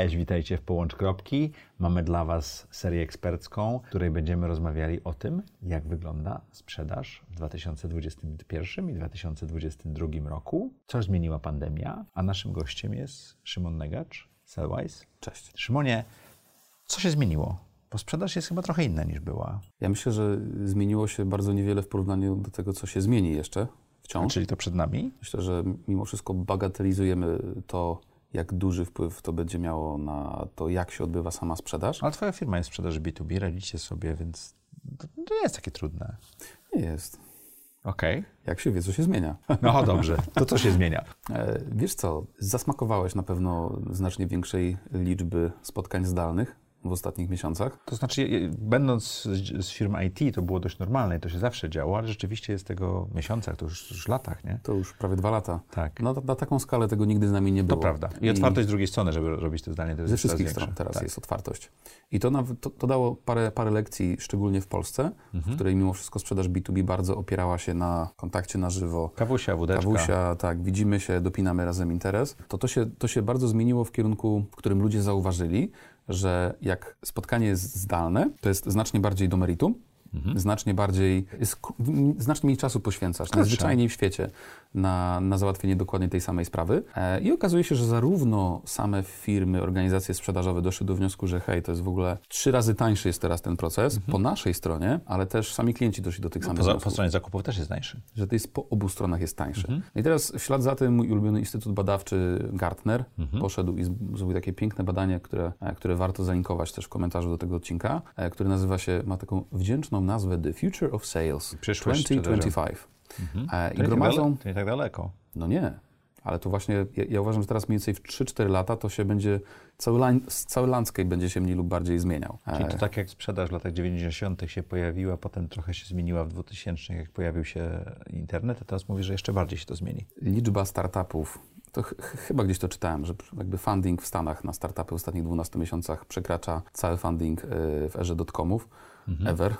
Cześć, witajcie w Połącz Kropki. Mamy dla Was serię ekspercką, w której będziemy rozmawiali o tym, jak wygląda sprzedaż w 2021 i 2022 roku, co zmieniła pandemia, a naszym gościem jest Szymon Negacz, Sellwise. Cześć. Szymonie, co się zmieniło? Bo sprzedaż jest chyba trochę inna niż była. Ja myślę, że zmieniło się bardzo niewiele w porównaniu do tego, co się zmieni jeszcze wciąż. Czyli to przed nami? Myślę, że mimo wszystko bagatelizujemy to, jak duży wpływ to będzie miało na to, jak się odbywa sama sprzedaż. Ale Twoja firma jest sprzedaży B2B, radzicie sobie, więc to, nie jest takie trudne. Nie jest. Okej. Jak się wie, co się zmienia. No dobrze, to co się zmienia? E, Wiesz co, zasmakowałeś na pewno znacznie większej liczby spotkań zdalnych w ostatnich miesiącach. To znaczy, będąc z, z firm IT, to było dość normalne i to się zawsze działo, ale rzeczywiście jest tego miesiącach, to już, już latach, nie? To już prawie dwa lata. Tak. Na, na taką skalę tego nigdy z nami nie To było. prawda. I otwartość z drugiej strony, żeby robić to zdanie, to jest Ze wszystkich stron teraz Tak. jest otwartość. I to, nawet, to, to dało parę, parę lekcji, szczególnie w Polsce, Mhm. w której mimo wszystko sprzedaż B2B bardzo opierała się na kontakcie na żywo. Kawusia, wódeczka. Kawusia, tak, widzimy się, dopinamy razem interes. To to się, to się bardzo zmieniło w kierunku, w którym ludzie zauważyli, że jak spotkanie jest zdalne, to jest znacznie bardziej do meritum, Mhm. znacznie bardziej, znacznie mniej czasu poświęcasz, najzwyczajniej w świecie, na, na załatwienie dokładnie tej samej sprawy. E, I okazuje się, że zarówno same firmy, organizacje sprzedażowe doszły do wniosku, że hej, to jest w ogóle trzy razy tańszy jest teraz ten proces po naszej stronie, ale też sami klienci doszli do tych samych Po, po stronie zakupów też jest tańszy. że to jest po obu stronach jest tańsze. Mhm. No I teraz w ślad za tym mój ulubiony instytut badawczy Gartner Mhm. poszedł i zrobił takie piękne badanie, które, e, które warto zalinkować też w komentarzu do tego odcinka, e, które nazywa się, ma taką wdzięczną nazwę The Future of Sales Przyszłość 2025. E, I To nie, tak gromadzą... to nie tak daleko. No nie. Ale to właśnie, ja, ja uważam, że teraz mniej więcej w 3-4 lata to się będzie, cały, line, cały landscape będzie się mniej lub bardziej zmieniał. E, Czyli to tak jak sprzedaż w latach 90. się pojawiła, potem trochę się zmieniła w 2000, jak pojawił się internet, a teraz mówisz, że jeszcze bardziej się to zmieni. liczba startupów, to ch ch chyba gdzieś to czytałem, że jakby funding w Stanach na startupy w ostatnich 12 miesiącach przekracza cały funding y, w erze dotcomów, ever,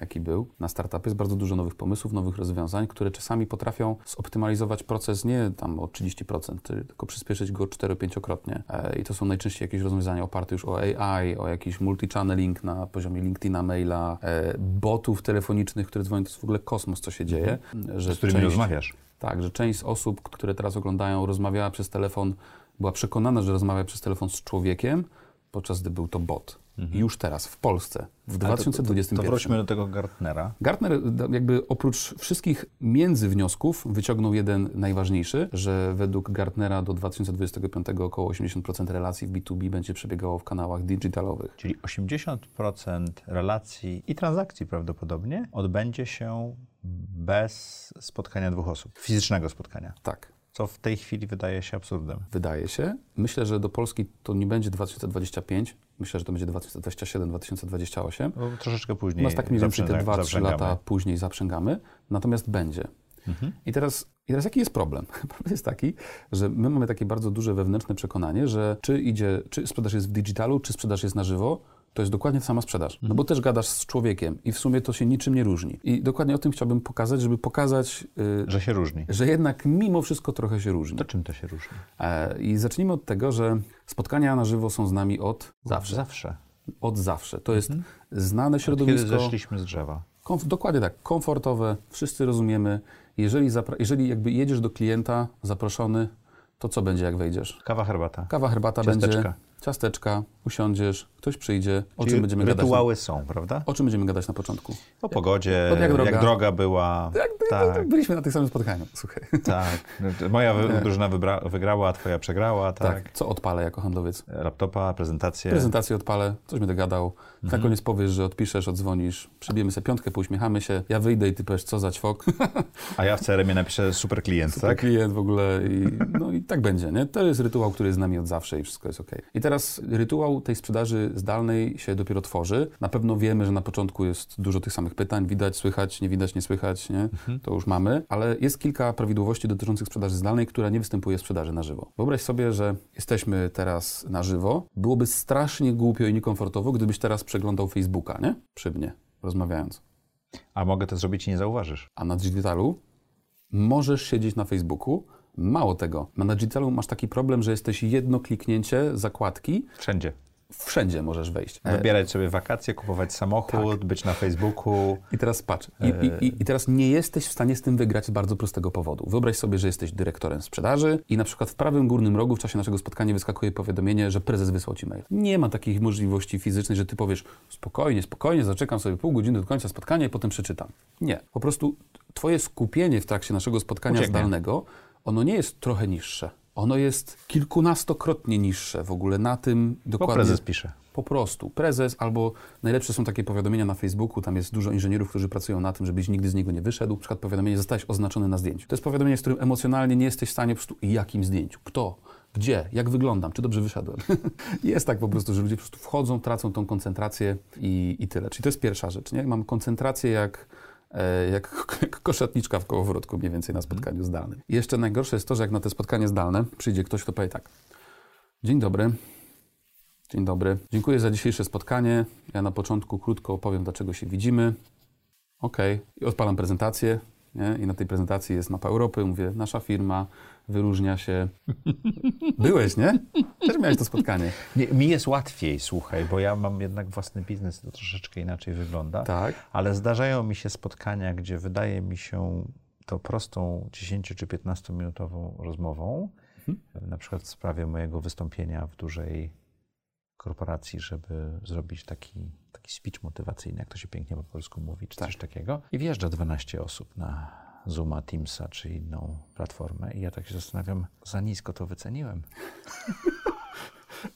jaki był. Na startupy jest bardzo dużo nowych pomysłów, nowych rozwiązań, które czasami potrafią zoptymalizować proces nie tam o 30%, ty- tylko przyspieszyć go 4-5-krotnie. E, I to są najczęściej jakieś rozwiązania oparte już o AI, o jakiś multi-channeling na poziomie LinkedIna, maila, e, botów telefonicznych, które dzwonią. To jest w ogóle kosmos, co się dzieje. Że Z którymi część- rozmawiasz. tak, że część osób, które teraz oglądają, rozmawiała przez telefon, była przekonana, że rozmawia przez telefon z człowiekiem, podczas gdy był to bot. Już teraz, w Polsce, w Ale to- to- 2021. To, wróćmy do tego Gartnera. Gartner jakby oprócz wszystkich międzywniosków wyciągnął jeden najważniejszy, że według Gartnera do 2025 około 80% relacji w B2B będzie przebiegało w kanałach digitalowych. Czyli 80% relacji i transakcji prawdopodobnie odbędzie się bez spotkania dwóch osób, fizycznego spotkania, Tak, co w tej chwili wydaje się absurdem. wydaje się. Myślę, że do Polski to nie będzie 2025, myślę, że to będzie 2027-2028. Bo troszeczkę później. Nas tak mniej więcej te zaprzęga- 2-3 zaprzęgamy. lata później zaprzęgamy, natomiast będzie. Mhm. I, teraz, I teraz jaki jest problem? Problem jest taki, że my mamy takie bardzo duże wewnętrzne przekonanie, że czy idzie, czy sprzedaż jest w digitalu, czy sprzedaż jest na żywo, to jest dokładnie ta sama sprzedaż. No bo też gadasz z człowiekiem i w sumie to się niczym nie różni. I dokładnie o tym chciałbym pokazać, żeby pokazać, yy, Że się różni. że jednak mimo wszystko trochę się różni. To czym to się różni? E, I zacznijmy od tego, że spotkania na żywo są z nami od zawsze. Zawsze. Od zawsze. To jest znane Mhm. Kiedy środowisko. zeszliśmy z drzewa. Komf- dokładnie tak, komfortowe, wszyscy rozumiemy. Jeżeli, zapra- jeżeli jakby jedziesz do klienta zaproszony, to co będzie jak wejdziesz? Kawa, herbata. Kawa, herbata Ciasteczka. będzie, ciasteczka, usiądziesz, ktoś przyjdzie. O Czyli czym będziemy gadać? rytuały są, prawda? O czym będziemy gadać na początku? O pogodzie, jak jak, droga? droga. była. Jak, tak, Byliśmy na tych samych spotkaniach, słuchaj. tak. Moja wy- drużyna wybra- wygrała, a twoja przegrała, tak. Tak. Co odpalę jako handlowiec? Laptopa, prezentację. Prezentację odpalę, coś będę gadał. Na Mhm. koniec powiesz, że odpiszesz, odzwonisz, przybijemy sobie piątkę, pouśmiechamy się, ja wyjdę i ty powiesz, co za ćwok. A ja w CRM-ie napiszę super klient, Super tak? klient w ogóle i, no i tak będzie, nie? To jest rytuał, który jest z nami od zawsze i wszystko jest ok. I teraz rytuał tej sprzedaży zdalnej się dopiero tworzy. Na pewno wiemy, że na początku jest dużo tych samych pytań, widać, słychać, nie widać, nie słychać, nie? To już mamy, ale jest kilka prawidłowości dotyczących sprzedaży zdalnej, która nie występuje w sprzedaży na żywo. Wyobraź sobie, że jesteśmy teraz na żywo. Byłoby strasznie głupio i niekomfortowo, gdybyś teraz przeglądał Facebooka, nie? Przy mnie, rozmawiając. A mogę to zrobić i nie zauważysz. A na digitalu możesz siedzieć na Facebooku, Mało tego, na digitalu masz taki problem, że jesteś jedno kliknięcie zakładki, Wszędzie. Wszędzie możesz wejść. E, Wybierać sobie wakacje, kupować samochód, być na Facebooku. I teraz patrz, I, i, i, i teraz nie jesteś w stanie z tym wygrać z bardzo prostego powodu. Wyobraź sobie, że jesteś dyrektorem sprzedaży i na przykład w prawym górnym rogu w czasie naszego spotkania wyskakuje powiadomienie, że prezes wysłał ci mail. Nie ma takich możliwości fizycznej, że ty powiesz spokojnie, spokojnie, zaczekam sobie pół godziny do końca spotkania i potem przeczytam. Nie. Po prostu twoje skupienie w trakcie naszego spotkania Ucieknie. zdalnego, ono nie jest trochę niższe. Ono jest kilkunastokrotnie niższe w ogóle na tym Bo dokładnie. prezes pisze. Po prostu. Prezes albo najlepsze są takie powiadomienia na Facebooku, tam jest dużo inżynierów, którzy pracują na tym, żebyś nigdy z niego nie wyszedł. Na przykład powiadomienie zostałeś oznaczony na zdjęciu. To jest powiadomienie, z którym emocjonalnie nie jesteś w stanie po prostu jakim zdjęciu, kto, gdzie, jak wyglądam, czy dobrze wyszedłem. jest tak po prostu, że ludzie po prostu wchodzą, tracą tą koncentrację i, i tyle. Czyli to jest pierwsza rzecz, nie? Mam koncentrację jak jak, jak koszatniczka w kołowrotku mniej więcej na spotkaniu zdalnym. I jeszcze najgorsze jest to, że jak na te spotkanie zdalne przyjdzie ktoś, kto powie tak. Dzień dobry. Dzień dobry. Dziękuję za dzisiejsze spotkanie. Ja na początku krótko opowiem, dlaczego się widzimy. Okej. I odpalam prezentację. Nie? I na tej prezentacji jest mapa Europy. Mówię, nasza firma wyróżnia się. Byłeś, nie? Też miałeś to spotkanie. Nie, mi jest łatwiej, słuchaj, bo ja mam jednak własny biznes, to troszeczkę inaczej wygląda. Tak. Ale zdarzają mi się spotkania, gdzie wydaje mi się to prostą 10 czy 15 minutową rozmową, na przykład w sprawie mojego wystąpienia w dużej korporacji, żeby zrobić taki, taki speech motywacyjny, jak to się pięknie po polsku mówi, czy coś takiego. I wjeżdża 12 osób na Zooma, Teamsa czy inną platformę i ja tak się zastanawiam, za nisko to wyceniłem.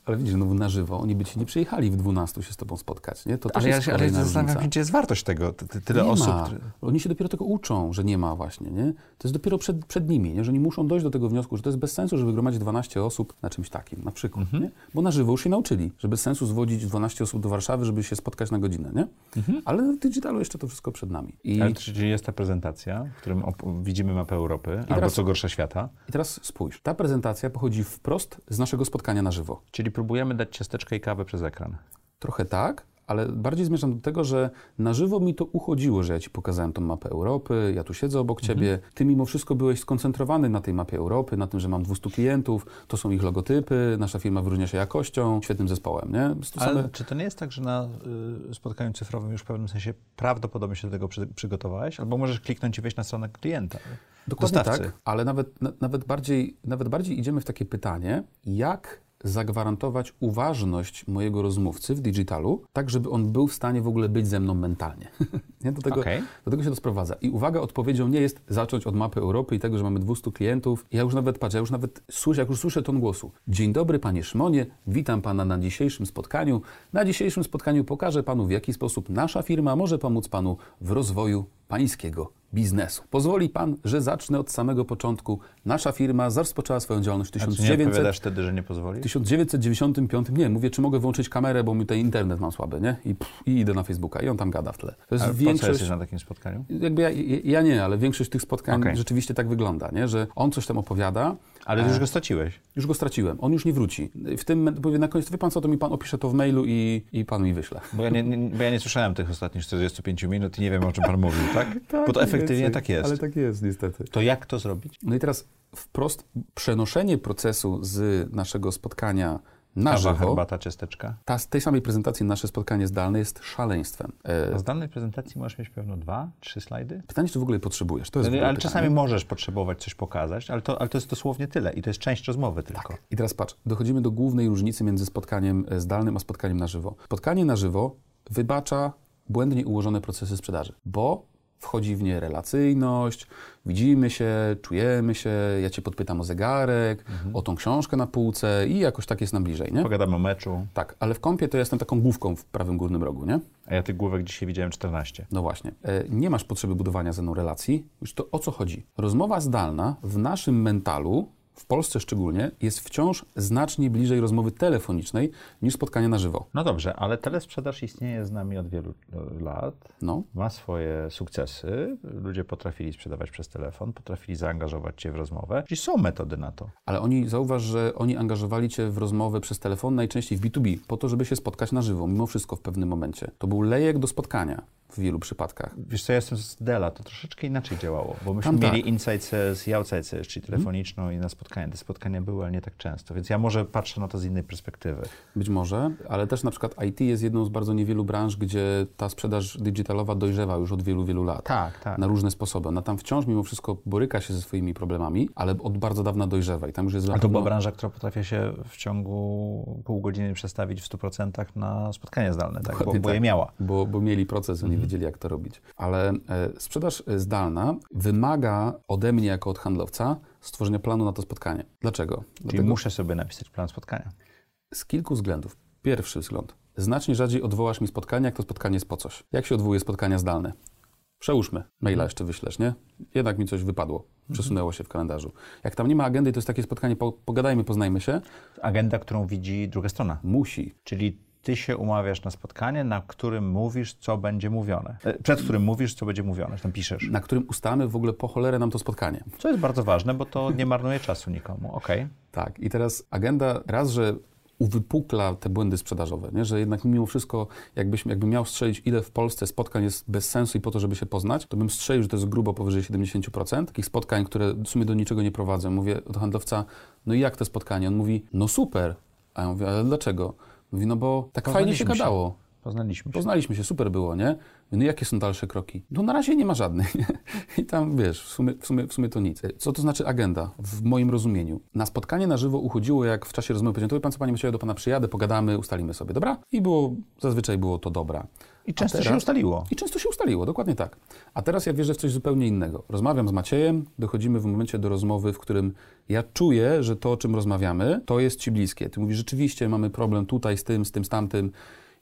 Ale widzisz, no na żywo oni by ci nie przyjechali w 12 się z tobą spotkać, nie? To Ale ja, się- ale zastanawiam gdzie jest wartość tego, ty, ty, tyle nie osób. Ma. Oni się dopiero tego uczą, że nie ma właśnie, nie? To jest dopiero przed, przed nimi, nie? Że oni muszą dojść do tego wniosku, że to jest bez sensu, żeby gromadzić 12 osób na czymś takim, na przykład, Mhm. nie? Bo na żywo już się nauczyli, że bez sensu zwodzić 12 osób do Warszawy, żeby się spotkać na godzinę, nie? Ale w digitalu jeszcze to wszystko przed nami. I, Mhm. Ale czyli jest ta prezentacja, w którym widzimy mapę Europy, albo co gorsza świata. I teraz spójrz, ta prezentacja pochodzi wprost z naszego spotkania na żywo. Czyli próbujemy dać ciasteczkę i kawę przez ekran. Trochę tak, ale bardziej zmierzam do tego, że na żywo mi to uchodziło, że ja ci pokazałem tą mapę Europy, ja tu siedzę obok ciebie. Ty mimo wszystko byłeś skoncentrowany na tej mapie Europy, na tym, że mam 200 klientów, to są ich logotypy, nasza firma wyróżnia się jakością, świetnym zespołem, nie? Ale czy to nie jest tak, że na y, spotkaniu cyfrowym już w pewnym sensie prawdopodobnie się do tego przy, przygotowałeś? Albo możesz kliknąć i wejść na stronę klienta. Dokładnie dostawcy. tak, ale nawet, na, nawet, bardziej, nawet bardziej idziemy w takie pytanie, jak zagwarantować uważność mojego rozmówcy w digitalu, tak żeby on był w stanie w ogóle być ze mną mentalnie. nie? Do, tego, Okej. do tego się to sprowadza. I uwaga, odpowiedzią nie jest zacząć od mapy Europy i tego, że mamy 200 klientów. Ja już nawet, patrzę, ja już nawet słyszę, jak już słyszę ton głosu. Dzień dobry, panie Szmonie, witam pana na dzisiejszym spotkaniu. Na dzisiejszym spotkaniu pokażę panu, w jaki sposób nasza firma może pomóc panu w rozwoju pańskiego biznesu. Pozwoli pan, że zacznę od samego początku. Nasza firma rozpoczęła swoją działalność w A czy nie 1900... odpowiadasz wtedy, że nie pozwoli? W 1995, nie, mówię, czy mogę włączyć kamerę, bo mi tutaj internet mam słaby, nie? I, pff, I idę na Facebooka i on tam gada w tle. To jest Ale po co większość... jesteś na takim spotkaniu? Jakby ja, ja, nie, ale większość tych spotkań Okej. rzeczywiście tak wygląda, nie? Że on coś tam opowiada, Ale już go straciłeś. już go straciłem, on już nie wróci. W tym, mówię, na koniec, wie pan co, to mi pan opisze to w mailu i, i pan mi wyśle. Bo ja nie, nie, bo ja nie słyszałem tych ostatnich 45 minut i nie wiem, o czym pan mówił, tak? bo to efektywnie tak jest. Ale tak jest, niestety. To jak to zrobić? No i teraz wprost przenoszenie procesu z naszego spotkania na Kawa, żywo, herbata, ciasteczka. ta, z tej samej prezentacji nasze spotkanie zdalne jest szaleństwem. E, A z danej prezentacji możesz mieć pewno dwa, trzy slajdy? pytanie, czy w ogóle je potrzebujesz? To jest w Ale, pytanie. czasami możesz potrzebować coś pokazać, ale to, ale to jest dosłownie tyle i to jest część rozmowy tylko. I teraz patrz, dochodzimy do głównej różnicy między spotkaniem e, zdalnym a spotkaniem na żywo. Spotkanie na żywo wybacza błędnie ułożone procesy sprzedaży, bo wchodzi w nie relacyjność, widzimy się, czujemy się, ja cię podpytam o zegarek, o tą książkę na półce i jakoś tak jest nam bliżej, nie? Pogadamy o meczu, Tak, ale w kąpie to ja jestem taką główką w prawym górnym rogu, nie? a ja tych główek dzisiaj widziałem 14. No właśnie. E, Nie masz potrzeby budowania ze mną relacji. Już to o co chodzi? Rozmowa zdalna w naszym mentalu, w Polsce szczególnie, jest wciąż znacznie bliżej rozmowy telefonicznej niż spotkania na żywo. No dobrze, ale telesprzedaż istnieje z nami od wielu e, lat. No, Ma swoje sukcesy. Ludzie potrafili sprzedawać przez telefon, potrafili zaangażować cię w rozmowę. Czyli są metody na to. ale oni, zauważ, że oni angażowali cię w rozmowę przez telefon, najczęściej w B2B, po to, żeby się spotkać na żywo, mimo wszystko w pewnym momencie. To był lejek do spotkania. W wielu przypadkach. Wiesz co, ja jestem z Dela, to troszeczkę inaczej działało, bo myśmy Tam mieli tak. inside sales i outside sales, czyli telefoniczną i na spotkania. Te spotkania były, ale nie tak często, więc ja może patrzę na to z innej perspektywy. Być może, ale też na przykład IT jest jedną z bardzo niewielu branż, gdzie ta sprzedaż digitalowa dojrzewa już od wielu, wielu lat. Tak, tak. Na różne sposoby. Ona tam wciąż mimo wszystko boryka się ze swoimi problemami, ale od bardzo dawna dojrzewa i tam już jest A to była branża, która potrafi się w ciągu pół godziny przestawić w 100% na spotkanie zdalne, tak? Bo, bo je tak. miała. bo, bo mieli proces, oni wiedzieli, jak to robić. Ale e, sprzedaż e, zdalna wymaga ode mnie, jako od handlowca, stworzenia planu na to spotkanie. Dlaczego? Czyli Dlatego muszę sobie napisać plan spotkania. z kilku względów. Pierwszy wzgląd. Znacznie rzadziej odwołasz mi spotkanie, jak to spotkanie jest po coś. Jak się odwołuje spotkania zdalne? Przełóżmy. Maila jeszcze wyślesz, nie? Jednak mi coś wypadło. Przesunęło się w kalendarzu. Jak tam nie ma agendy, to jest takie spotkanie, po, pogadajmy, poznajmy się. Agenda, którą widzi druga strona. Musi. Czyli ty się umawiasz na spotkanie, na którym mówisz, co będzie mówione. E, Przed którym mówisz, co będzie mówione, tam piszesz. Na którym ustalamy w ogóle po cholerę nam to spotkanie. Co jest bardzo ważne, bo to nie marnuje czasu nikomu. Okej. Tak, i teraz agenda raz, że uwypukla te błędy sprzedażowe, nie? że jednak mimo wszystko, jakbyś, jakbym miał strzelić, ile w Polsce spotkań jest bez sensu i po to, żeby się poznać, to bym strzelił, że to jest grubo powyżej 70%. Takich spotkań, które w sumie do niczego nie prowadzą. Mówię do handlowca, no i jak to spotkanie? On mówi, no super. A ja mówię, ale dlaczego? Mówi, no bo tak fajnie się gadało. Poznaliśmy się. Poznaliśmy się, super było, nie? No jakie są dalsze kroki? No na razie nie ma żadnych, nie? I tam, wiesz, w sumie, w, sumie, w sumie to nic. Co to znaczy agenda w moim rozumieniu? Na spotkanie na żywo uchodziło, jak w czasie rozmowy powiedziałem, to pan co, panie Macieju, do pana przyjadę, pogadamy, ustalimy sobie, dobra? I było, zazwyczaj było to dobra. I często teraz- się ustaliło. I często się ustaliło, dokładnie tak. A teraz ja wierzę w coś zupełnie innego. Rozmawiam z Maciejem, dochodzimy w momencie do rozmowy, w którym ja czuję, że to, o czym rozmawiamy, to jest ci bliskie. Ty mówisz, rzeczywiście mamy problem tutaj z tym, z tym, z tamtym.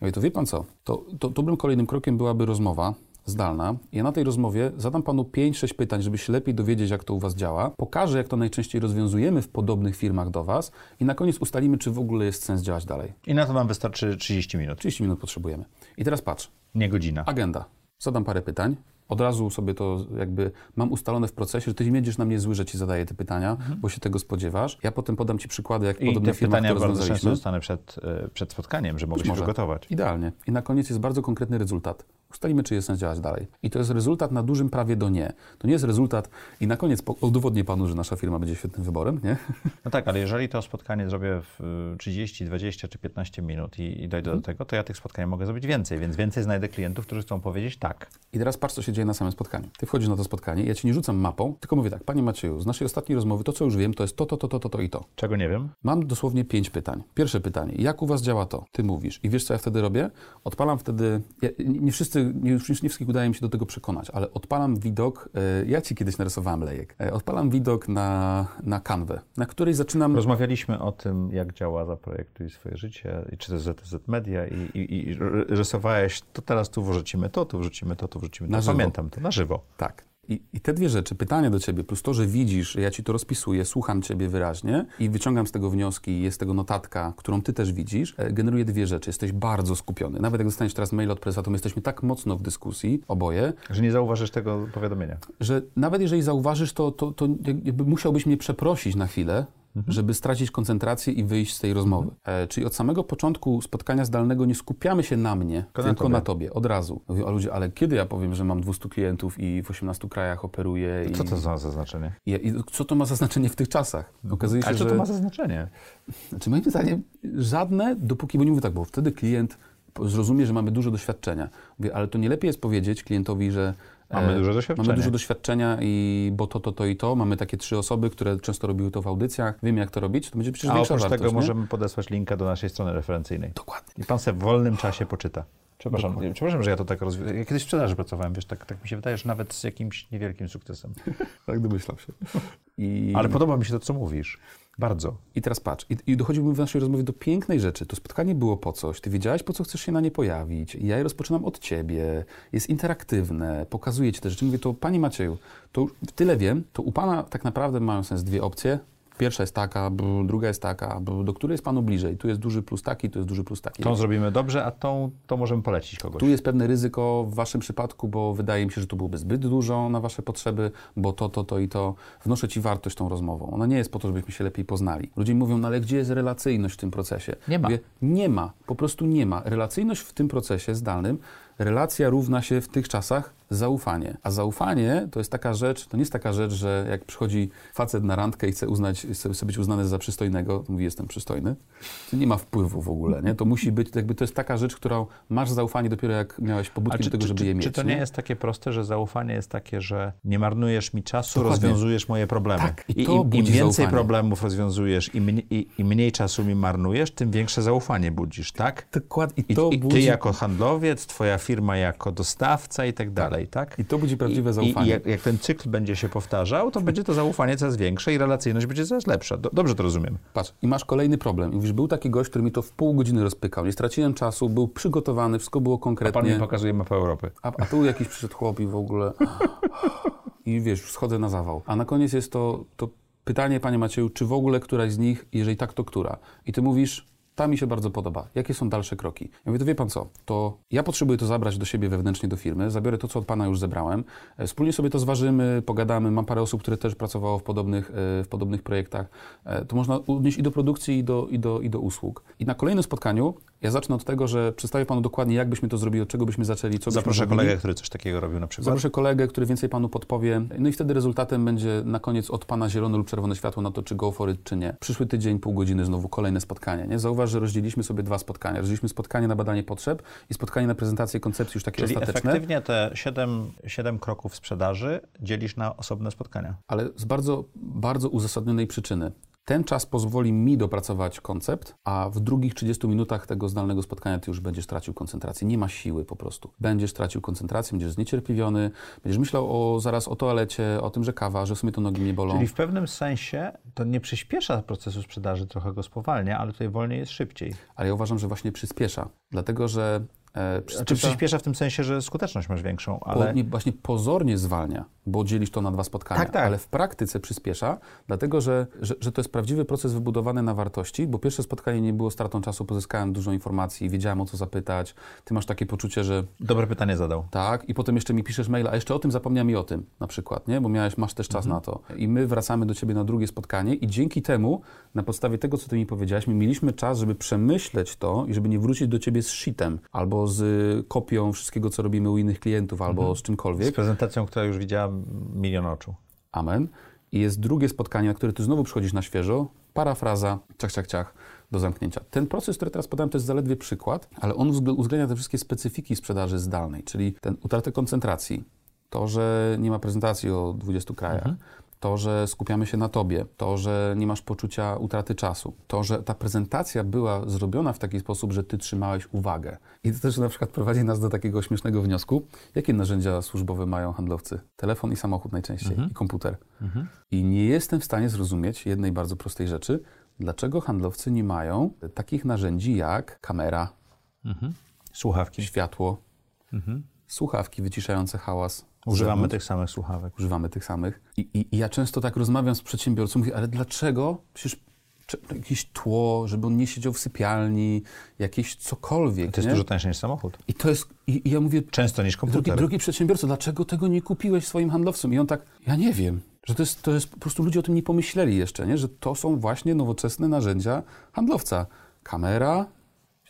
Ja mówię, to wie pan co, to, to dobrym kolejnym krokiem byłaby rozmowa zdalna. Ja na tej rozmowie zadam panu 5-6 pytań, żeby się lepiej dowiedzieć, jak to u was działa. Pokażę, jak to najczęściej rozwiązujemy w podobnych firmach do was i na koniec ustalimy, czy w ogóle jest sens działać dalej. I na to nam wystarczy 30 minut. 30 minut potrzebujemy. I teraz patrz, Nie godzina. Agenda. Zadam parę pytań. Od razu sobie to jakby mam ustalone w procesie, że ty nie będziesz na mnie zły, że ci zadaję te pytania, bo się tego spodziewasz. Ja potem podam ci przykłady, jak w I te podobnych firmach pytania rozwiązaliśmy. przed, e, przed spotkaniem, że mogę Być się może. przygotować. Idealnie. I na koniec jest bardzo konkretny rezultat. Ustalimy, czy jest sens działać dalej. I to jest rezultat na dużym prawie do nie. To nie jest rezultat i na koniec udowodnię panu, że nasza firma będzie świetnym wyborem, nie? No tak, ale jeżeli to spotkanie zrobię w y, 30, 20 czy 15 minut i, i dojdę Mhm. do tego, to ja tych spotkań mogę zrobić więcej, więc więcej znajdę klientów, którzy chcą powiedzieć tak. I teraz patrz, co się dzieje na samym spotkaniu. Ty wchodzisz na to spotkanie, ja ci nie rzucam mapą, tylko mówię tak, panie Macieju, z naszej ostatniej rozmowy to, co już wiem, to jest to, to, to, to, to, to i to. Czego nie wiem? Mam dosłownie pięć pytań. Pierwsze pytanie, jak u Was działa to? Ty mówisz. I wiesz, co ja wtedy robię? Odpalam wtedy, ja, nie wszyscy, nie, nie wszystkich udaje mi się do tego przekonać, ale odpalam widok, e, ja Ci kiedyś narysowałem lejek, e, odpalam widok na, na kanwę, na której zaczynam... Rozmawialiśmy o tym, jak działa Zaprojektuj swoje życie, i czy to jest ZTZ Media i, i, i ry- rysowałeś, to teraz tu wrzucimy to, tu wrzucimy to, tu wrzucimy to. Na żywo. Pamiętam to, na żywo. Tak. I, I te dwie rzeczy, pytanie do Ciebie, plus to, że widzisz, ja Ci to rozpisuję, słucham Ciebie wyraźnie i wyciągam z tego wnioski, jest tego notatka, którą Ty też widzisz, e, generuje dwie rzeczy. Jesteś bardzo skupiony. Nawet jak dostaniesz teraz mail od prezesa, to my jesteśmy tak mocno w dyskusji, oboje, Że nie zauważysz tego powiadomienia. że nawet jeżeli zauważysz, to, to, to jakby musiałbyś mnie przeprosić na chwilę, żeby stracić koncentrację i wyjść z tej rozmowy. E, czyli od samego początku spotkania zdalnego nie skupiamy się na mnie, Tylko tylko, na na, tobie. tobie, od razu. Mówię, a ludzie, ale kiedy ja powiem, że mam 200 klientów i w 18 krajach operuję? I, Co to za zaznaczenie? I, I co to ma za znaczenie w tych czasach? Okazuje się, Ale co że... to ma za znaczenie? Znaczy moim zdaniem żadne, dopóki, bo nie mówię tak, bo wtedy klient zrozumie, że mamy dużo doświadczenia. Mówię, ale to nie lepiej jest powiedzieć klientowi, że Mamy e, duże doświadczenie. Mamy dużo doświadczenia i bo to, to, to i to. Mamy takie trzy osoby, które często robiły to w audycjach. Wiemy, jak to robić. To będzie przecież A większa oprócz wartość, tego nie? możemy podesłać linka do naszej strony referencyjnej. Dokładnie. I pan sobie w wolnym czasie poczyta. Przepraszam, przepraszam, że ja to tak rozwijam. Ja kiedyś w sprzedaży pracowałem, wiesz, tak, tak mi się wydaje, że nawet z jakimś niewielkim sukcesem. Tak domyślam się. I, Ale podoba mi się to, co mówisz. Bardzo. I teraz patrz, i, i dochodzimy w naszej rozmowie do pięknej rzeczy. To spotkanie było po coś, ty wiedziałeś, po co chcesz się na nie pojawić. Ja je rozpoczynam od ciebie, jest interaktywne, pokazuję ci te rzeczy. Mówię, to panie Macieju, to tyle wiem, to u pana tak naprawdę mają sens dwie opcje. Pierwsza jest taka, druga jest taka, do której jest panu bliżej. Tu jest duży plus taki, tu jest duży plus taki. Tą zrobimy dobrze, a tą to możemy polecić kogoś. Tu jest pewne ryzyko w waszym przypadku, bo wydaje mi się, że to byłoby zbyt dużo na wasze potrzeby, bo to, to, to i to. Wnoszę ci wartość tą rozmową. Ona nie jest po to, żebyśmy się lepiej poznali. Ludzie mówią, no ale gdzie jest relacyjność w tym procesie? Nie ma. Mówię, nie ma. Po prostu nie ma. Relacyjność w tym procesie zdalnym relacja równa się w tych czasach zaufanie. A zaufanie to jest taka rzecz, to nie jest taka rzecz, że jak przychodzi facet na randkę i chce uznać, chce być uznany za przystojnego, to mówi jestem przystojny, to nie ma wpływu w ogóle, nie? To musi być, jakby to jest taka rzecz, którą masz zaufanie dopiero jak miałeś pobudki czy, do tego, czy, żeby czy, je mieć. Czy to nie, nie, jest takie proste, że zaufanie jest takie, że nie marnujesz mi czasu, Dokładnie. rozwiązujesz moje problemy. Tak, i to im, im budzi więcej zaufanie. problemów rozwiązujesz i, mniej- i, i mniej czasu mi marnujesz, tym większe zaufanie budzisz, tak? Dokładnie. I I, to i ty budzi... jako handlowiec, twoja firma jako dostawca i tak dalej, tak? I to budzi prawdziwe I, zaufanie. I jak, jak ten cykl będzie się powtarzał, to będzie to zaufanie coraz większe i relacyjność będzie coraz lepsza. Do, dobrze to rozumiem. Patrz, i masz kolejny problem. I mówisz, był taki gość, który mi to w pół godziny rozpykał. Nie straciłem czasu, był przygotowany, wszystko było A pan konkretnie. mi pokazuje mapę Europy. A, a tu jakiś przyszedł chłop i w ogóle... I wiesz, już schodzę na zawał. A na koniec jest to, to pytanie, panie Macieju, czy w ogóle któraś z nich, jeżeli tak, to która? I ty mówisz, ta mi się bardzo podoba. Jakie są dalsze kroki? Ja mówię, to wie pan co, to ja potrzebuję to zabrać do siebie wewnętrznie do firmy, zabiorę to, co od pana już zebrałem, e, wspólnie sobie to zważymy, pogadamy. Mam parę osób, które też pracowało w podobnych, e, w podobnych projektach. E, To można odnieść i do produkcji, i do, i, do, i do usług. I na kolejnym spotkaniu ja zacznę od tego, że przedstawię panu dokładnie, jak byśmy to zrobili, od czego byśmy zaczęli, co Zaproszę kolegę, który coś takiego robił na przykład. Zaproszę kolegę, który więcej panu podpowie. No i wtedy rezultatem będzie na koniec od pana zielone lub czerwone światło na to, czy go for it, czy nie. Przyszły tydzień, pół godziny, znowu kolejne spotkanie. Nie? Zauważ, że rozdzieliliśmy sobie dwa spotkania. Rozdzieliliśmy spotkanie na badanie potrzeb i spotkanie na prezentację koncepcji już takie Czyli ostateczne. efektywnie te 7, 7 kroków sprzedaży dzielisz na osobne spotkania. ale z bardzo, bardzo uzasadnionej przyczyny. Ten czas pozwoli mi dopracować koncept, a w drugich 30 minutach tego zdalnego spotkania ty już będziesz tracił koncentrację. Nie ma siły po prostu. Będziesz tracił koncentrację, będziesz zniecierpliwiony, będziesz myślał o, zaraz o toalecie, o tym, że kawa, że w sumie to nogi nie bolą. Czyli w pewnym sensie to nie przyspiesza procesu sprzedaży, trochę go spowalnia, ale tutaj wolniej jest szybciej. Ale ja uważam, że właśnie przyspiesza. Dlatego, że e, Czy przyspiesza, w tym sensie, że skuteczność masz większą, po, ale... nie, właśnie pozornie zwalnia, bo dzielisz to na dwa spotkania, Tak, tak. ale w praktyce przyspiesza, dlatego że, że, że to jest prawdziwy proces wybudowany na wartości, bo pierwsze spotkanie nie było stratą czasu, pozyskałem dużo informacji, wiedziałem o co zapytać, ty masz takie poczucie, że Dobre pytanie zadał. tak, i potem jeszcze mi piszesz maila, a jeszcze o tym zapomniałem i o tym, na przykład, nie? Bo miałeś, masz też czas na to. I my wracamy do ciebie na drugie spotkanie i dzięki temu, na podstawie tego, co ty mi powiedziałeś, my mieliśmy czas, żeby przemyśleć to i żeby nie wrócić do ciebie z shitem, albo z kopią wszystkiego, co robimy u innych klientów, albo z Z czymkolwiek. prezentacją, która już widziała milion oczu. Amen. I jest drugie spotkanie, na które ty znowu przychodzisz na świeżo, parafraza, ciach, ciach, ciach, do zamknięcia. Ten proces, który teraz podałem, to jest zaledwie przykład, ale on uwzględnia te wszystkie specyfiki sprzedaży zdalnej, czyli ten utratę koncentracji, to, że nie ma prezentacji o 20 krajach, to, że skupiamy się na tobie, to, że nie masz poczucia utraty czasu, to, że ta prezentacja była zrobiona w taki sposób, że ty trzymałeś uwagę. I to też na przykład prowadzi nas do takiego śmiesznego wniosku, jakie narzędzia służbowe mają handlowcy? Telefon i samochód najczęściej, i komputer. I nie jestem w stanie zrozumieć jednej bardzo prostej rzeczy, dlaczego handlowcy nie mają takich narzędzi jak kamera, Słuchawki. światło, słuchawki wyciszające hałas. Używamy zewnątrz. tych samych słuchawek. Używamy tych samych. I, i, I ja często tak rozmawiam z przedsiębiorcą, mówię, ale dlaczego? Przecież cze- jakieś tło, żeby on nie siedział w sypialni, jakieś cokolwiek. To jest nie? dużo tańsze niż samochód. I to jest, i, i ja mówię, Często niż komputer. drogi przedsiębiorco, dlaczego tego nie kupiłeś swoim handlowcom? I on tak, ja nie wiem. Że to jest, to jest, po prostu ludzie o tym nie pomyśleli jeszcze, nie? Że to są właśnie nowoczesne narzędzia handlowca. Kamera,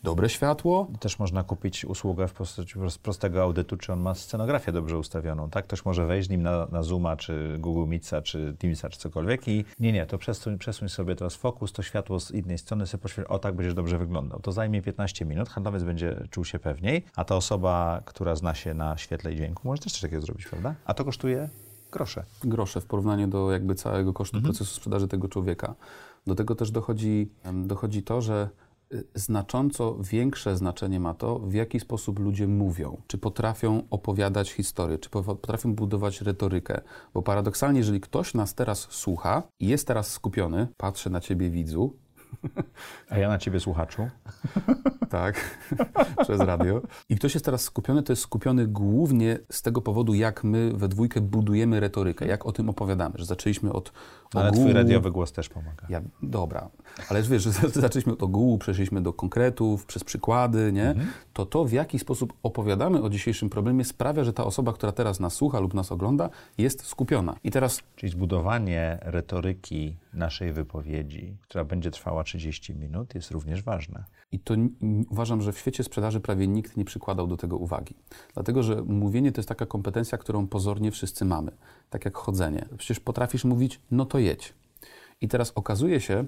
dobre światło, Też można kupić usługę w postaci prostego audytu, czy on ma scenografię dobrze ustawioną, tak? Ktoś może wejść z nim na, na Zooma, czy Google Meetsa, czy Teamsa, czy cokolwiek i nie, nie, to przesuń, przesuń sobie teraz fokus, to światło z innej strony sobie poświeć, o tak będziesz dobrze wyglądał. To zajmie 15 minut, handlowiec będzie czuł się pewniej, a ta osoba, która zna się na świetle i dźwięku, może też coś takiego zrobić, prawda? A to kosztuje grosze. grosze w porównaniu do jakby całego kosztu procesu sprzedaży tego człowieka. Do tego też dochodzi, dochodzi to, że znacząco większe znaczenie ma to, w jaki sposób ludzie mówią, czy potrafią opowiadać historię, czy po- potrafią budować retorykę. Bo paradoksalnie, jeżeli ktoś nas teraz słucha i jest teraz skupiony, patrzę na ciebie widzu, A ja na ciebie, słuchaczu, tak, przez radio. I ktoś jest teraz skupiony, to jest skupiony głównie z tego powodu, jak my we dwójkę budujemy retorykę, jak o tym opowiadamy, że zaczęliśmy od ale ogółu, twój radiowy głos też pomaga. Ja, dobra, ale wiesz, że zaczęliśmy od ogółu, przeszliśmy do konkretów, przez przykłady, nie? To to, w jaki sposób opowiadamy o dzisiejszym problemie, sprawia, że ta osoba, która teraz nas słucha lub nas ogląda, jest skupiona. I teraz Czyli zbudowanie retoryki naszej wypowiedzi, która będzie trwała 30 minut, jest również ważne. I to uważam, że w świecie sprzedaży prawie nikt nie przykładał do tego uwagi. Dlatego, że mówienie to jest taka kompetencja, którą pozornie wszyscy mamy. Tak jak chodzenie. Przecież potrafisz mówić, no to jedź. I teraz okazuje się,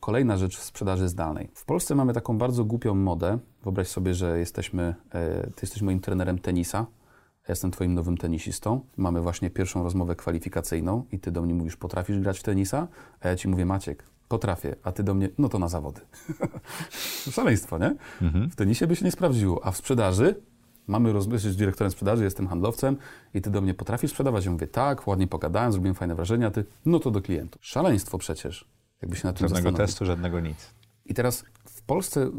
kolejna rzecz w sprzedaży zdalnej. W Polsce mamy taką bardzo głupią modę. Wyobraź sobie, że jesteśmy, e, ty jesteś moim trenerem tenisa, ja jestem twoim nowym tenisistą. Mamy właśnie pierwszą rozmowę kwalifikacyjną i ty do mnie mówisz, potrafisz grać w tenisa? A ja ci mówię, Maciek, potrafię, a ty do mnie, no to na zawody. Szaleństwo, nie? Mhm. W tenisie by się nie sprawdziło, a w sprzedaży mamy rozmowę, z dyrektorem sprzedaży, jestem handlowcem i ty do mnie potrafisz sprzedawać? Ja mówię, tak, ładnie pogadałem, zrobiłem fajne wrażenie, a ty, no to do klientów. Szaleństwo przecież, jakby się na tym Żadnego testu, żadnego nic. I teraz w Polsce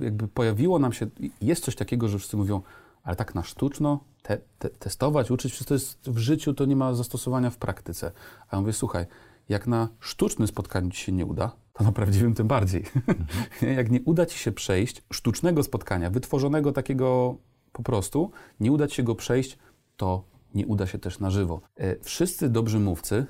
jakby pojawiło nam się, jest coś takiego, że wszyscy mówią, ale tak na sztuczno te, te, testować, uczyć, przecież to jest w życiu, to nie ma zastosowania w praktyce. A ja mówię, słuchaj, jak na sztucznym spotkaniu ci się nie uda, to na prawdziwym tym bardziej. Mhm. jak nie uda ci się przejść sztucznego spotkania, wytworzonego takiego po prostu, nie uda ci się go przejść, to nie uda się też na żywo. E, wszyscy dobrzy mówcy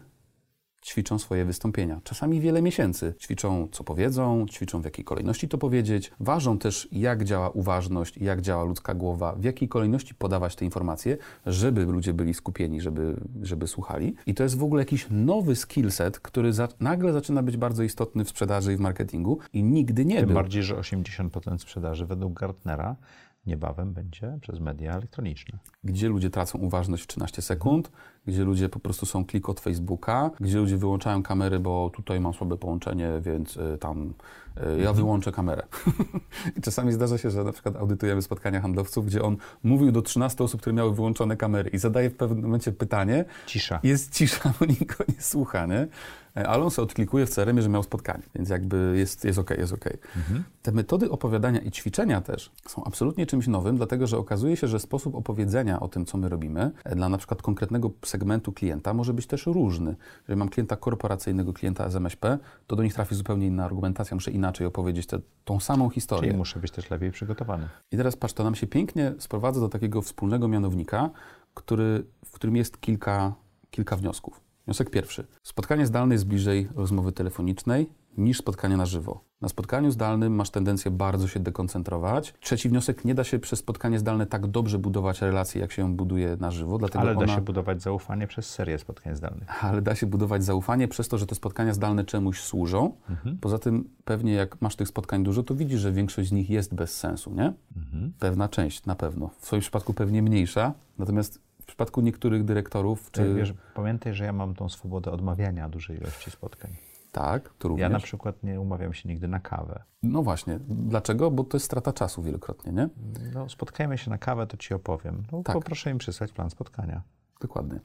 ćwiczą swoje wystąpienia. Czasami wiele miesięcy. Ćwiczą, co powiedzą, ćwiczą w jakiej kolejności to powiedzieć. Ważą też, jak działa uważność, jak działa ludzka głowa, w jakiej kolejności podawać te informacje, żeby ludzie byli skupieni, żeby, żeby słuchali. I to jest w ogóle jakiś nowy skillset, który za, nagle zaczyna być bardzo istotny w sprzedaży i w marketingu i nigdy nie Tym był. bardziej, że 80% sprzedaży według Gartnera niebawem będzie przez media elektroniczne. Gdzie ludzie tracą uważność w 13 sekund, gdzie ludzie po prostu są klik od Facebooka, gdzie ludzie wyłączają kamery, bo tutaj mam słabe połączenie, więc y, tam y, ja mhm. wyłączę kamerę. I czasami zdarza się, że na przykład audytujemy spotkania handlowców, gdzie on mówił do 13 osób, które miały wyłączone kamery i zadaje w pewnym momencie pytanie. Cisza. Jest cisza, bo nikt go nie słucha, nie? E, ale on sobie odklikuje w crm że miał spotkanie, więc jakby jest, jest ok, jest ok. Mhm. Te metody opowiadania i ćwiczenia też są absolutnie czymś nowym, dlatego że okazuje się, że sposób opowiedzenia o tym, co my robimy, e, dla na przykład konkretnego segmentu klienta może być też różny. Jeżeli mam klienta korporacyjnego, klienta z MŚP, to do nich trafi zupełnie inna argumentacja, muszę inaczej opowiedzieć tę, tą samą historię. Czyli muszę być też lepiej przygotowany. I teraz patrz, to nam się pięknie sprowadza do takiego wspólnego mianownika, który, w którym jest kilka, kilka wniosków. Wniosek pierwszy. Spotkanie zdalne jest bliżej rozmowy telefonicznej niż spotkanie na żywo. Na spotkaniu zdalnym masz tendencję bardzo się dekoncentrować. Trzeci wniosek, nie da się przez spotkanie zdalne tak dobrze budować relacje, jak się ją buduje na żywo. Dlatego Ale da ona... się budować zaufanie przez serię spotkań zdalnych. Ale da się budować zaufanie przez to, że te spotkania zdalne czemuś służą. Mhm. Poza tym pewnie jak masz tych spotkań dużo, to widzisz, że większość z nich jest bez sensu, nie? Mhm. Pewna część na pewno. W swoim przypadku pewnie mniejsza, natomiast przypadku niektórych dyrektorów. Czy... Wiesz, pamiętaj, że ja mam tą swobodę odmawiania dużej ilości spotkań. Tak, to również. Ja na przykład nie umawiam się nigdy na kawę. No właśnie. Dlaczego? Bo to jest strata czasu wielokrotnie, nie? No, spotkajmy się na kawę, to ci opowiem. No, tak. Poproszę im przysłać plan spotkania. Dokładnie.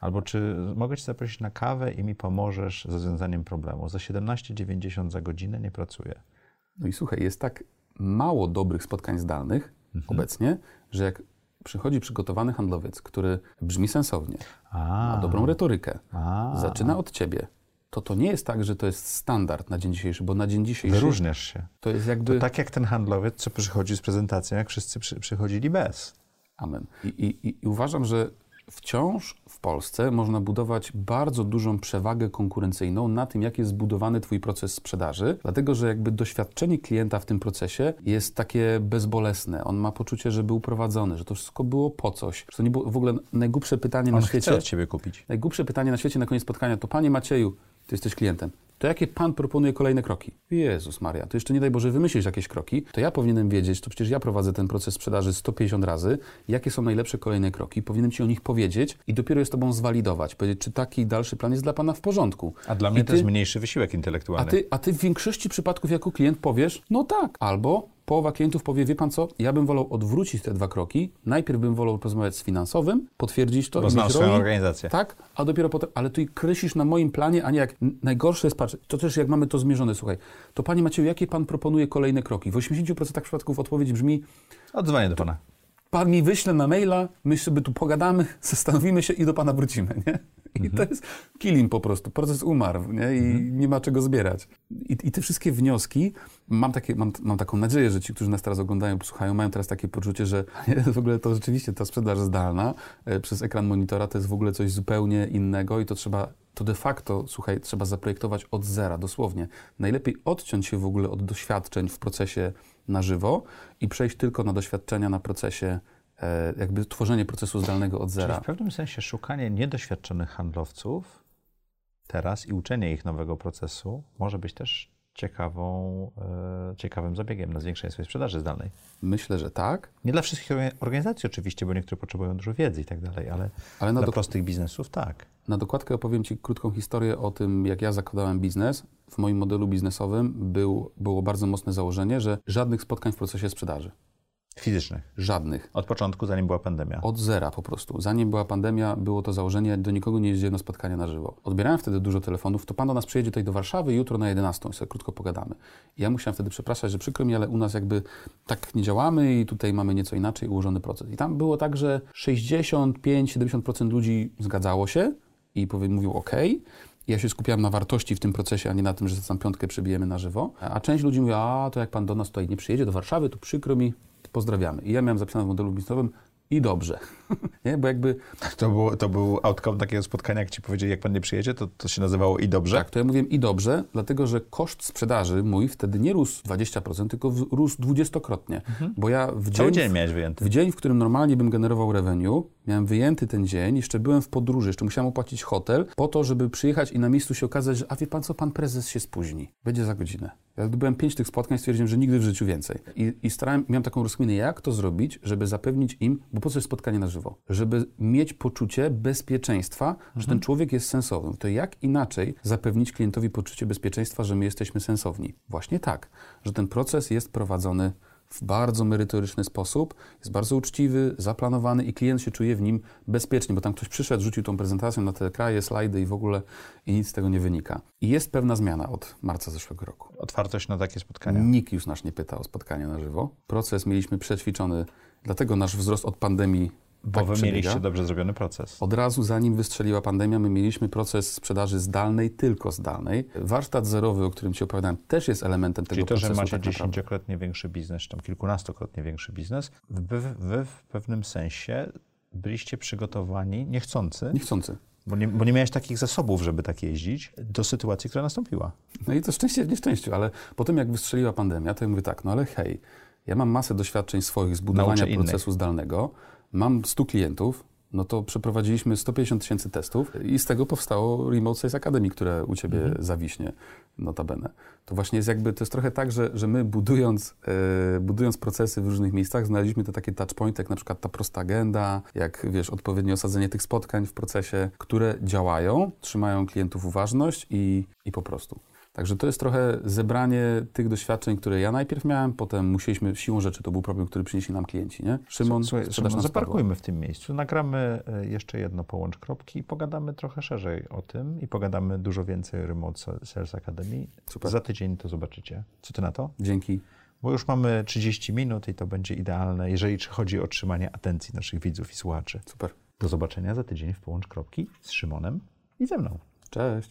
Albo czy mogę cię zaprosić na kawę i mi pomożesz z rozwiązaniem problemu? Za 17,90 za godzinę nie pracuję. No i słuchaj, jest tak mało dobrych spotkań zdalnych mhm. obecnie, że jak przychodzi przygotowany handlowiec, który brzmi sensownie, A. ma dobrą retorykę, A. zaczyna od ciebie, to to nie jest tak, że to jest standard na dzień dzisiejszy, bo na dzień dzisiejszy... Wyróżniasz się. To jest jakby... To tak jak ten handlowiec, co przychodzi z prezentacją, jak wszyscy przy, przychodzili bez. Amen. I, i, I uważam, że wciąż w Polsce można budować bardzo dużą przewagę konkurencyjną na tym, jak jest zbudowany Twój proces sprzedaży, dlatego że jakby doświadczenie klienta w tym procesie jest takie bezbolesne. On ma poczucie, że był prowadzony, że to wszystko było po coś. Że to nie było w ogóle najgłupsze pytanie On na świecie. Chce od Ciebie kupić. Najgłupsze pytanie na świecie na koniec spotkania to Panie Macieju, Ty jesteś klientem to jakie Pan proponuje kolejne kroki? Jezus Maria, to jeszcze nie daj Boże wymyślić jakieś kroki, to ja powinienem wiedzieć, to przecież ja prowadzę ten proces sprzedaży 150 razy, jakie są najlepsze kolejne kroki, powinienem Ci o nich powiedzieć i dopiero je z Tobą zwalidować, powiedzieć, czy taki dalszy plan jest dla Pana w porządku. A dla mnie ty, to jest mniejszy wysiłek intelektualny. A ty, a ty w większości przypadków jako klient powiesz, no tak, albo połowa klientów powie, wie pan co, ja bym wolał odwrócić te dwa kroki. Najpierw bym wolał porozmawiać z finansowym, potwierdzić to. Bo znam swoją organizację. Tak, a dopiero potem, ale ty kreślisz na moim planie, a nie jak, najgorsze jest, patrz, to też jak mamy to zmierzone, słuchaj, to panie Macieju, jakie pan proponuje kolejne kroki? W 80% przypadków odpowiedź brzmi... Odzwonię do pana. Pan mi wyśle na maila, my sobie tu pogadamy, zastanowimy się i do pana wrócimy, nie? I mhm. to jest killing po prostu. Proces umarł nie? i mhm. nie ma czego zbierać. I, I, te wszystkie wnioski, mam, takie, mam, mam taką nadzieję, że ci, którzy nas teraz oglądają, posłuchają, mają teraz takie poczucie, że w ogóle to rzeczywiście ta sprzedaż zdalna e, przez ekran monitora to jest w ogóle coś zupełnie innego i to trzeba to de facto, słuchaj, trzeba zaprojektować od zera, dosłownie. Najlepiej odciąć się w ogóle od doświadczeń w procesie na żywo i przejść tylko na doświadczenia na procesie, e, jakby tworzenie procesu zdalnego od zera. Czyli w pewnym sensie szukanie niedoświadczonych handlowców teraz i uczenie ich nowego procesu może być też ciekawą, e, ciekawym zabiegiem na zwiększenie swojej sprzedaży zdalnej. Myślę, że tak. Nie dla wszystkich organizacji oczywiście, bo niektóre potrzebują dużo wiedzy i tak dalej, ale, ale dla do... prostych biznesów tak. Na dokładkę opowiem Ci krótką historię o tym, jak ja zakładałem biznes. W moim modelu biznesowym był, było bardzo mocne założenie, że żadnych spotkań w procesie sprzedaży. Fizycznych? Żadnych. Od początku, zanim była pandemia? Od zera po prostu. Zanim była pandemia, było to założenie, do nikogo nie jeździłem na spotkania na żywo. Odbierałem wtedy dużo telefonów, to pan do nas przyjedzie tutaj do Warszawy jutro na 11, sobie krótko pogadamy. I ja musiałem wtedy przepraszać, że przykro mi, ale u nas jakby tak nie działamy i tutaj mamy nieco inaczej ułożony proces. I tam było tak, że 65-70% ludzi zgadzało się i mówił OK, ja się skupiałem na wartości w tym procesie, a nie na tym, że tam piątkę przybijemy na żywo. A część ludzi mówi, a to jak pan do nas tutaj nie przyjedzie do Warszawy, to przykro mi, pozdrawiamy. I ja miałem zapisane w modelu biznesowym i dobrze. nie? Bo jakby... To, było, to był outcome takiego spotkania, jak ci powiedzieli, jak pan nie przyjedzie, to, to się nazywało i dobrze? Tak, to ja mówiłem i dobrze, dlatego że koszt sprzedaży mój wtedy nie rósł 20%, tylko rósł dwudziestokrotnie. Mhm. Bo ja w dzień, dzień miałeś wyjęty. W dzień, w którym normalnie bym generował revenue, miałem wyjęty ten dzień, jeszcze byłem w podróży, jeszcze musiałem opłacić hotel po to, żeby przyjechać i na miejscu się okazać, że a wie pan co, pan prezes się spóźni. Będzie za godzinę. Ja byłem pięć tych spotkań, stwierdziłem, że nigdy w życiu więcej. I, i starałem, miałem taką rozkminę, jak to zrobić, żeby zapewnić im, bo po co jest spotkanie na żywo? Żeby mieć poczucie bezpieczeństwa, mhm. że ten mhm. człowiek jest sensowny. To jak inaczej zapewnić klientowi poczucie bezpieczeństwa, że my jesteśmy sensowni? Właśnie tak, że ten proces jest prowadzony w bardzo merytoryczny sposób, jest bardzo uczciwy, zaplanowany i klient się czuje w nim bezpiecznie, bo tam ktoś przyszedł, rzucił tą prezentację na te kraje, slajdy i w ogóle i nic z tego nie wynika. I jest pewna zmiana od marca zeszłego roku. Otwartość na takie spotkania? Nikt już nas nie pyta o spotkania na żywo. Proces mieliśmy przećwiczony, dlatego nasz wzrost od pandemii bo tak wy przebiega. mieliście dobrze zrobiony proces. Od razu zanim wystrzeliła pandemia, my mieliśmy proces sprzedaży zdalnej, tylko zdalnej. Warsztat zerowy, o którym Ci opowiadałem, też jest elementem Czyli tego procesu. Czyli to, że macie tak dziesięciokrotnie większy biznes, czy tam kilkunastokrotnie większy biznes, wy, wy w pewnym sensie byliście przygotowani, niechcący. Niechcący. Bo nie, bo nie miałeś takich zasobów, żeby tak jeździć, do sytuacji, która nastąpiła. No i to szczęście w nieszczęściu, ale po tym jak wystrzeliła pandemia, to ja mówię tak, no ale hej, ja mam masę doświadczeń swoich z budowania procesu zdalnego, mam 100 klientów, no to przeprowadziliśmy 150 tysięcy testów i z tego powstało Remote Sales Academy, które u Ciebie mhm. zawiśnie, notabene. To właśnie jest jakby, to jest trochę tak, że, że my budując, e, budując procesy w różnych miejscach, znaleźliśmy te takie touchpointy, jak na przykład ta prosta agenda, jak wiesz, odpowiednie osadzenie tych spotkań w procesie, które działają, trzymają klientów uważność i, i po prostu. Także to jest trochę zebranie tych doświadczeń, które ja najpierw miałem, potem musieliśmy, siłą rzeczy, to był problem, który przynieśli nam klienci, nie? Szymon, Słuchaj, Szymon zaparkujmy w tym miejscu, nagramy e, jeszcze jedno połącz kropki i pogadamy trochę szerzej o tym i pogadamy dużo więcej o Remote Sales Academy. Super. Za tydzień to zobaczycie. Co ty na to? Dzięki. Bo już mamy 30 minut i to będzie idealne, jeżeli chodzi o trzymanie atencji naszych widzów i słuchaczy. Super. Do zobaczenia za tydzień w Połącz Kropki z Szymonem i ze mną. Cześć.